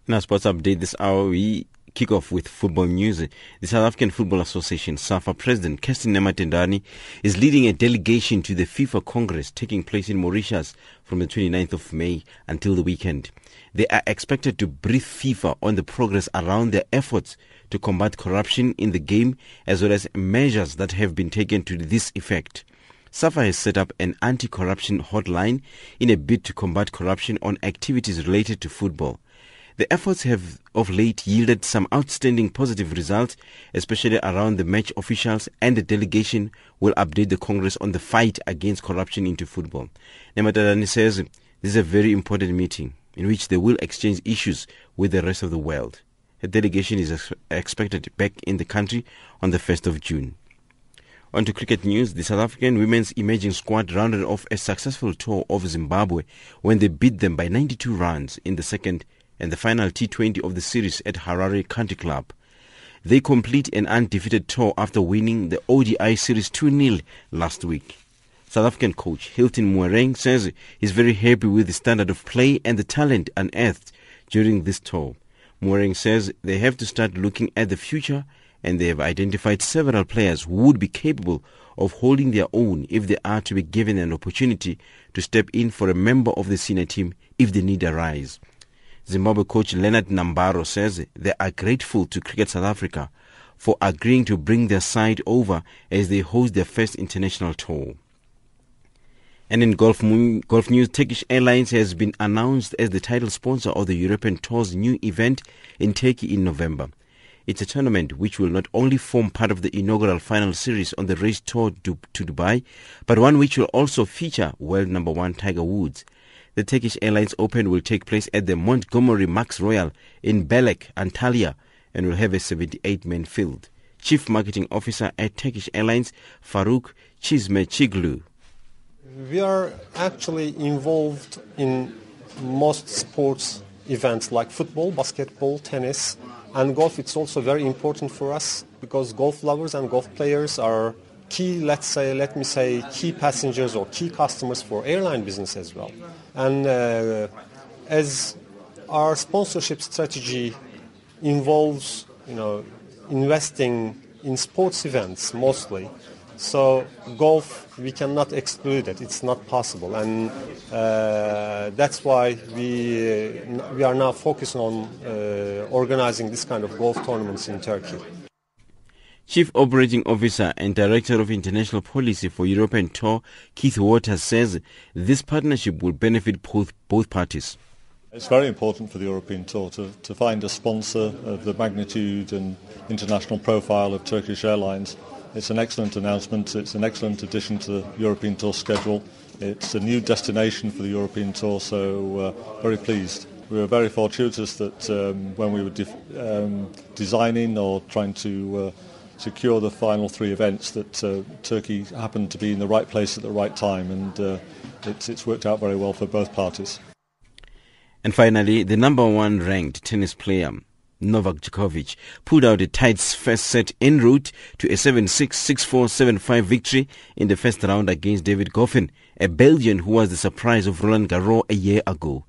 [SPEAKER 31] In our sports update this hour, we kick off with football news. The South African Football Association, SAFA President Kirsten Nematandani, is leading a delegation to the FIFA Congress taking place in Mauritius from the 29th of May until the weekend. They are expected to brief FIFA on the progress around their efforts to combat corruption in the game as well as measures that have been taken to this effect. SAFA has set up an anti-corruption hotline in a bid to combat corruption on activities related to football. The efforts have of late yielded some outstanding positive results, especially around the match officials, and the delegation will update the Congress on the fight against corruption into football. Nematandani says this is a very important meeting in which they will exchange issues with the rest of the world. The delegation is ex- expected back in the country on the 1st of June. On to cricket news, the South African women's emerging squad rounded off a successful tour of Zimbabwe when they beat them by 92 runs in the second and the final T20 of the series at Harare Country Club. They complete an undefeated tour after winning the ODI Series 2-0 last week. South African coach Hilton Moreeng says he's very happy with the standard of play and the talent unearthed during this tour. Moreeng says they have to start looking at the future and they have identified several players who would be capable of holding their own if they are to be given an opportunity to step in for a member of the senior team if the need arise. Zimbabwe coach Leonard Nambaro says they are grateful to Cricket South Africa for agreeing to bring their side over as they host their first international tour. And in golf, golf news, Turkish Airlines has been announced as the title sponsor of the European Tour's new event in Turkey in November. It's a tournament which will not only form part of the inaugural final series on the race tour to, to Dubai, but one which will also feature world number one Tiger Woods. The Turkish Airlines Open will take place at the Montgomerie Maxx Royal in Belek, Antalya, and will have a 78-man field. Chief Marketing Officer at Turkish Airlines, Faruk Chizmechiglu.
[SPEAKER 32] We are actually involved in most sports events like football, basketball, tennis, and golf. It's also very important for us because golf lovers and golf players are key, let's say, let me say, key passengers or key customers for airline business as well. And uh, as our sponsorship strategy involves, you know, investing in sports events mostly, So golf, we cannot exclude it. It's not possible, and uh, that's why we uh, we are now focusing on uh, organizing this kind of golf tournaments in Turkey.
[SPEAKER 31] Chief Operating Officer and Director of International Policy for European Tour, Keith Waters, says this partnership will benefit both, both parties.
[SPEAKER 33] It's very important for the European Tour to, to find a sponsor of the magnitude and international profile of Turkish Airlines. It's an excellent announcement. It's an excellent addition to the European Tour schedule. It's a new destination for the European Tour, so uh, very pleased. We were very fortuitous that um, when we were um, designing or trying to uh, secure the final three events that uh, Turkey happened to be in the right place at the right time and uh, it's, it's worked out very well for both parties.
[SPEAKER 31] And finally, the number one ranked tennis player, Novak Djokovic, pulled out a tight first set en route to a 7-6, 6-4, 7-5 victory in the first round against David Goffin, a Belgian who was the surprise of Roland Garros a year ago.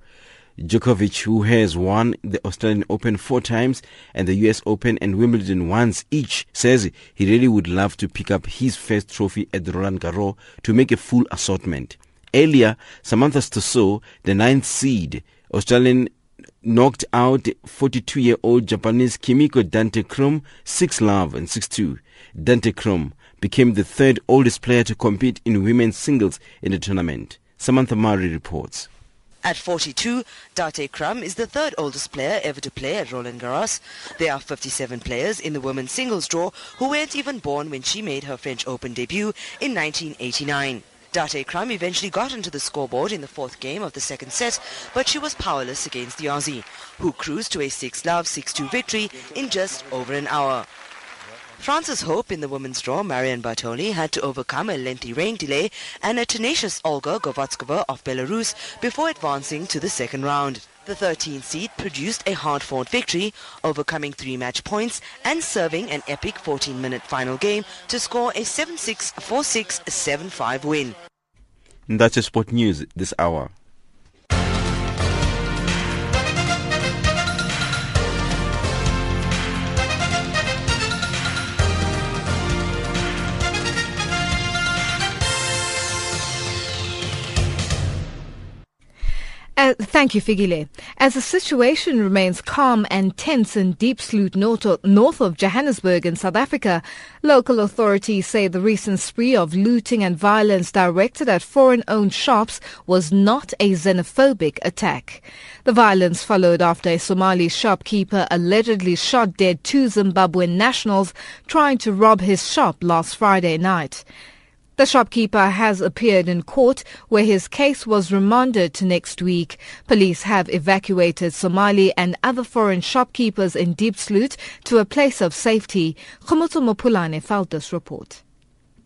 [SPEAKER 31] Djokovic, who has won the Australian Open four times and the US Open and Wimbledon once each, says he really would love to pick up his first trophy at Roland Garros to make a full assortment. Earlier, Samantha Stosur, the ninth seed, Australian knocked out 42-year-old Japanese Kimiko Date Krumm 6-love and 6-2. Date Krumm became the third oldest player to compete in women's singles in the tournament. Samantha Murray reports.
[SPEAKER 34] At 42, Date Krumm is the third oldest player ever to play at Roland Garros. There are 57 players in the women's singles draw who weren't even born when she made her French Open debut in 1989. Date Krumm eventually got into the scoreboard in the fourth game of the second set, but she was powerless against the Aussie, who cruised to a 6-love, 6-2 victory in just over an hour. France's hope in the women's draw, Marion Bartoli, had to overcome a lengthy rain delay and a tenacious Olga Govortsova of Belarus before advancing to the second round. The 13th seed produced a hard-fought victory, overcoming three match points and serving an epic 14-minute final game to score a 7-6, 4-6, 7-5 win.
[SPEAKER 31] That's your sport news this hour.
[SPEAKER 2] Uh, thank you, Figile. As the situation remains calm and tense in Diepsloot, north of, north of Johannesburg in South Africa, local authorities say the recent spree of looting and violence directed at foreign-owned shops was not a xenophobic attack. The violence followed after a Somali shopkeeper allegedly shot dead two Zimbabwean nationals trying to rob his shop last Friday night. The shopkeeper has appeared in court where his case was remanded to next week. Police have evacuated Somali and other foreign shopkeepers in Diepsloot to a place of safety. Khomotso Mopulane filed this report.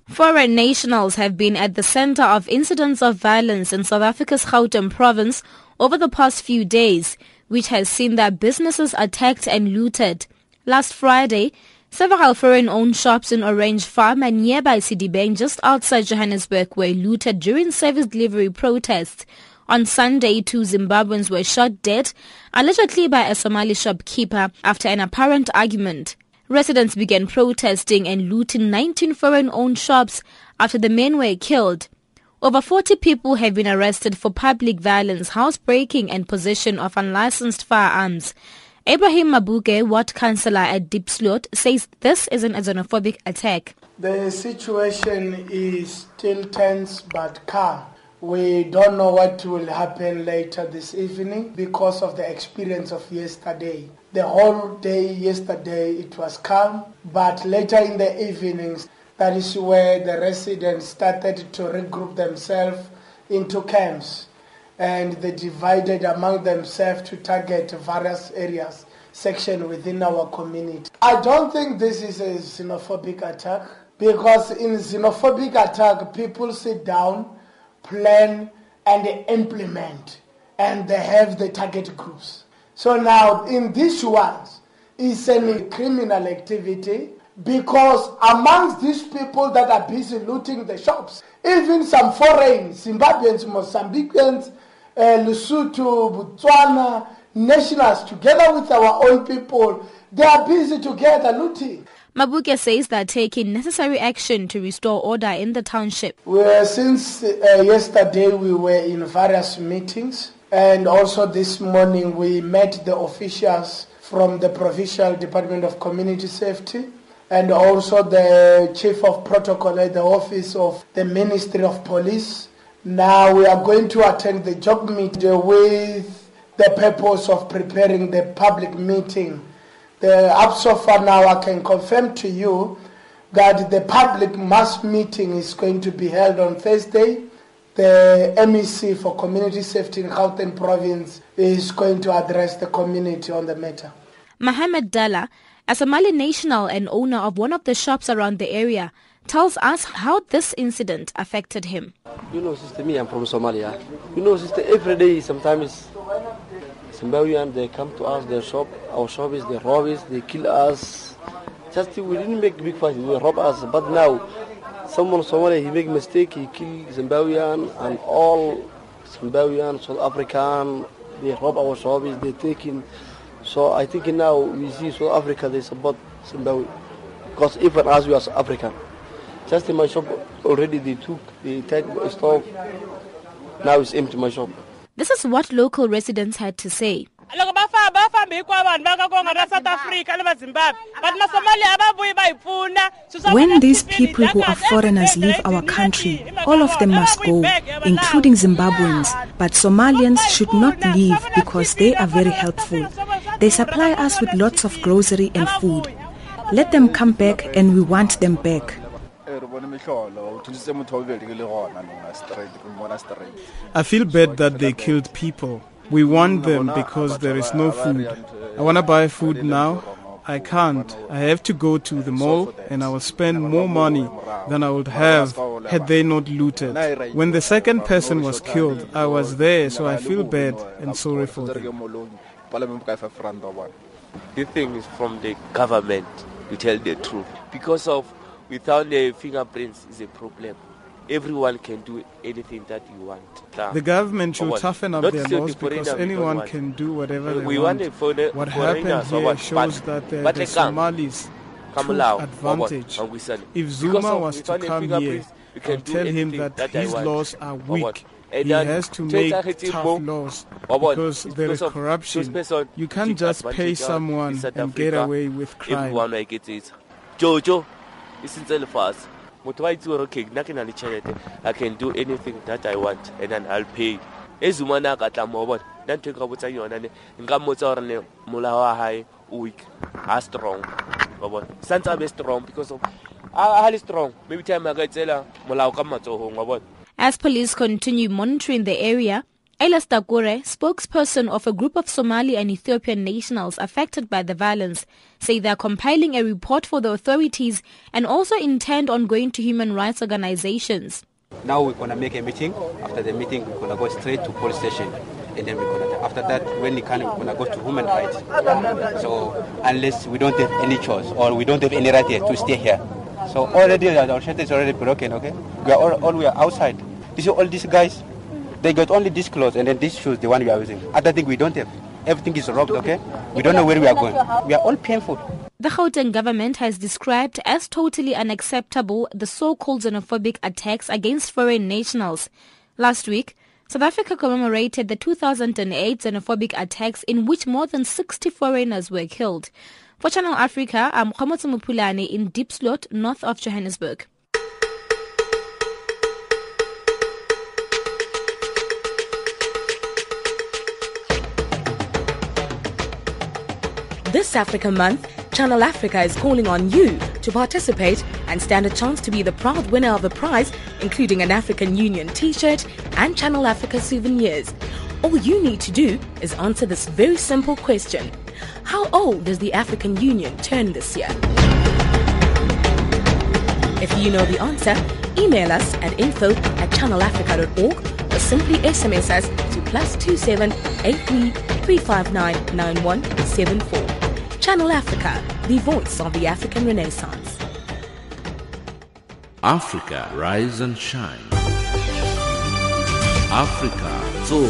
[SPEAKER 35] Foreign nationals have been at the center of incidents of violence in South Africa's Gauteng province over the past few days, which has seen their businesses attacked and looted. Last Friday, Several foreign-owned shops in Orange Farm and nearby Sedibeng just outside Johannesburg were looted during service delivery protests. On Sunday, two Zimbabweans were shot dead, allegedly by a Somali shopkeeper after an apparent argument. Residents began protesting and looting 19 foreign-owned shops after the men were killed. Over 40 people have been arrested for public violence, housebreaking and possession of unlicensed firearms. Ibrahim Mabuke, ward councillor at Diepsloot, says this isn't a xenophobic attack.
[SPEAKER 36] The situation is still tense but calm. We don't know what will happen later this evening because of the experience of yesterday. The whole day yesterday it was calm, but later in the evenings, that is where the residents started to regroup themselves into camps and they divided among themselves to target various areas, section within our community. I don't think this is a xenophobic attack because in xenophobic attack, people sit down, plan, and implement, and they have the target groups. So now in these ones, it's a criminal activity because amongst these people that are busy looting the shops, even some foreign Zimbabweans, Mozambicans, Lesotho, Botswana, nationals, together with our own people, they are busy together looting.
[SPEAKER 35] Mabuke says they're taking necessary action to restore order in the township.
[SPEAKER 36] Well, since uh, yesterday we were in various meetings and also this morning we met the officials from the Provincial Department of Community Safety and also the Chief of Protocol at the Office of the Ministry of Police. Now we are going to attend the job meeting with the purpose of preparing the public meeting. The, up so far now I can confirm to you that the public mass meeting is going to be held on Thursday. The MEC for Community Safety in Gauteng Province is going to address the community on the matter.
[SPEAKER 35] Mohamed Dalla, as a Somali national and owner of one of the shops around the area, tells us how this incident affected him.
[SPEAKER 37] You know, sister, me, I'm from Somalia. You know, sister, every day sometimes Zimbabwean, they come to us, their shop, our shop is, they rob us, they kill us. Just we didn't make big fight, they rob us. But now, someone Somalia, he make mistake, he kill Zimbabwean and all Zimbabwean, South African, they rob our shops, they taking. So I think now we see South Africa, they support Zimbabwe. Because even as we are African, just in my shop already they took, they take stuff. Now it's empty my shop.
[SPEAKER 35] This is what local residents had to say.
[SPEAKER 38] When these people who are foreigners leave our country, all of them must go, including Zimbabweans. But Somalians should not leave because they are very helpful. They supply us with lots of grocery and food. Let them come back and we want them back.
[SPEAKER 39] I feel bad that they killed people. We want them because there is no food. I want to buy food now. I can't. I have to go to the mall and I will spend more money than I would have had they not looted. When the second person was killed, I was there, so I feel bad and sorry for them.
[SPEAKER 40] The thing is from the government to tell the truth. Because of without the fingerprints is a problem. Everyone can do anything that you want.
[SPEAKER 39] The government should toughen up their laws because anyone can do whatever they
[SPEAKER 40] we
[SPEAKER 39] want.
[SPEAKER 40] want it for the
[SPEAKER 39] what happened here
[SPEAKER 40] what?
[SPEAKER 39] shows
[SPEAKER 40] But-
[SPEAKER 39] that the, the. Somalis
[SPEAKER 40] Come
[SPEAKER 39] took
[SPEAKER 40] allow, or what?
[SPEAKER 39] advantage.
[SPEAKER 40] And we sell it.
[SPEAKER 39] If Zuma was to come here,
[SPEAKER 40] we can
[SPEAKER 39] I'll tell him that,
[SPEAKER 40] that
[SPEAKER 39] his laws are weak.
[SPEAKER 40] And
[SPEAKER 39] He has to make tough laws because there is corruption. You can't just pay someone and get away with crime.
[SPEAKER 40] Everyone will get it. Jojo, it's in fast. motho wa itse gore okay na le tšhelete i can do anything that i want and then i'll pay. E zuma na ka tla mo bona. Nna ntho e ka botsang yona ne nka mmotsa gore ne molao wa gae o weak a strong wa bona. Santse a be strong because of a le strong. Maybe time a ka itsela molao ka matsogong wa bona.
[SPEAKER 35] As police continue monitoring the area, Elas Takure, spokesperson of a group of Somali and Ethiopian nationals affected by the violence, say they are compiling a report for the authorities and also intend on going to human rights organizations.
[SPEAKER 41] Now we're gonna make a meeting. After the meeting, we're gonna go straight to police station, and then we're gonna. After that, when we can, we're gonna go to human rights. So unless we don't have any choice or we don't have any right here to stay here, so already our shelter is already broken. Okay, we are all, all we are outside. You see all these guys, they got only this clothes and then these shoes, the one we are using. Other thing we don't have. Everything is robbed. Okay, we don't know where we are going. We are all painful.
[SPEAKER 35] The Gauteng government has described as totally unacceptable the so-called xenophobic attacks against foreign nationals. Last week, South Africa commemorated the 2008 xenophobic attacks in which more than 60 foreigners were killed. For Channel Africa, I'm Khomotso Mupulane in Diepsloot, north of Johannesburg.
[SPEAKER 42] This Africa Month, Channel Africa is calling on you to participate and stand a chance to be the proud winner of a prize, including an African Union t-shirt and Channel Africa souvenirs. All you need to do is answer this very simple question. How old does the African Union turn this year? If you know the answer, email us at info at channelafrica.org or simply SMS us to plus 27 83 359 9174. Channel Africa, the voice of the African Renaissance.
[SPEAKER 1] Africa, rise and shine. Africa, zora,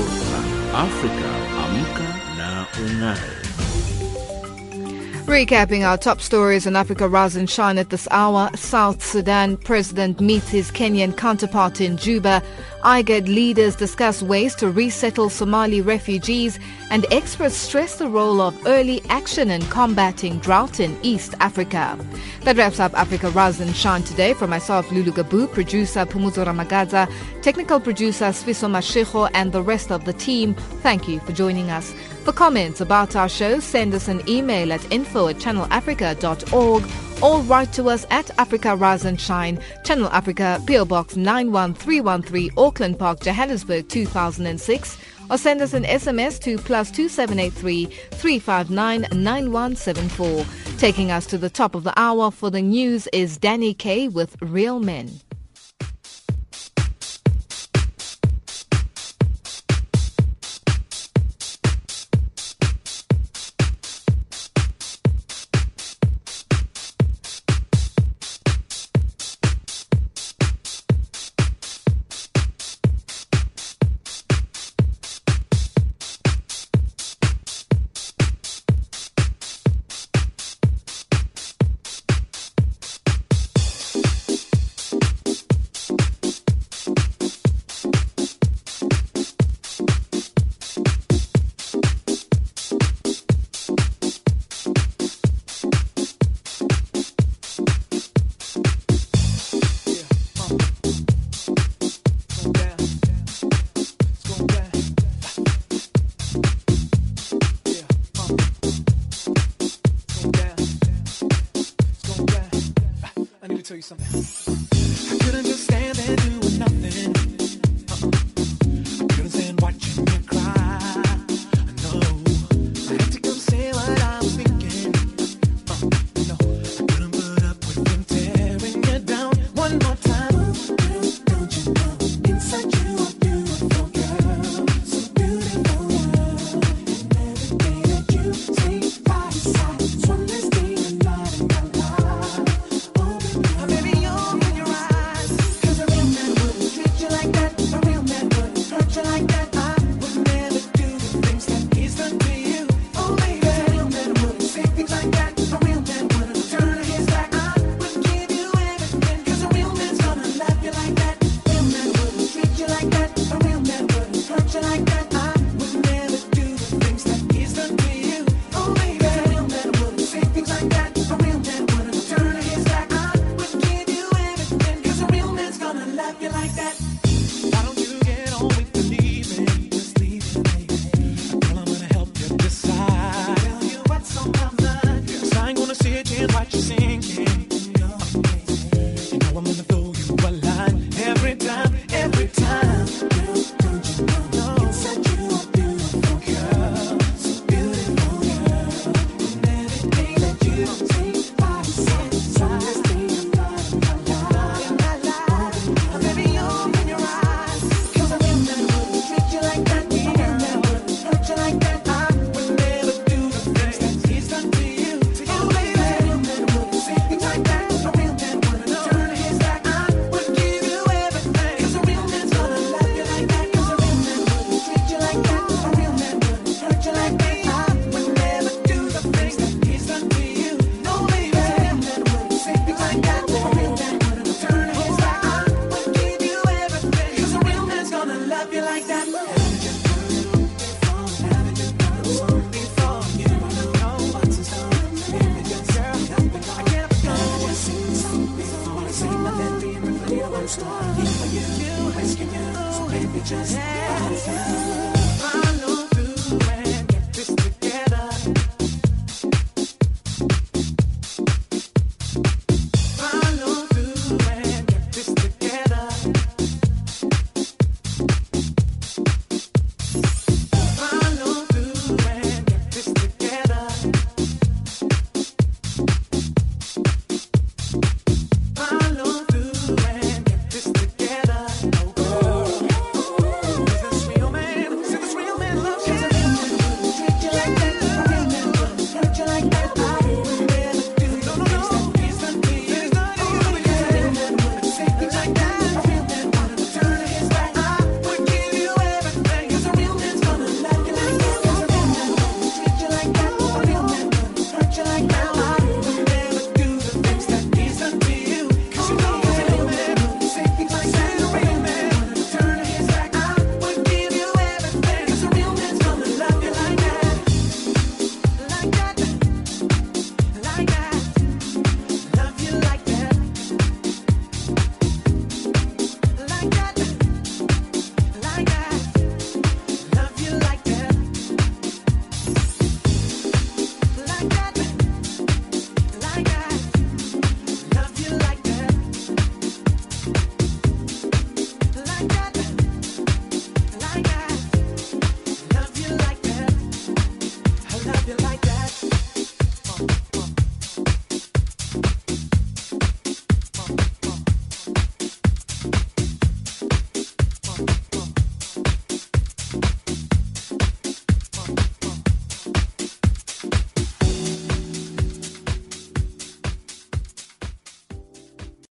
[SPEAKER 1] Africa, amuka na unai.
[SPEAKER 2] Recapping our top stories in Africa Rise and Shine at this hour, South Sudan president meets his Kenyan counterpart in Juba IGAD leaders discuss ways to resettle Somali refugees, and experts stress the role of early action in combating drought in East Africa. That wraps up Africa Rise and Shine today from myself, Lulu Gabu, producer Pumuzo Ramagaza, technical producer Sviso Mashiko, and the rest of the team. Thank you for joining us. For comments about our show, send us an email at info at channelafrica.org or write to us at Africa Rise and Shine, Channel Africa, PO Box 91313, Auckland Park, Johannesburg 2006, or send us an SMS to plus 2783 359 9174. Taking us to the top of the hour for the news is Danny Kay with Real Men.
[SPEAKER 43] like that.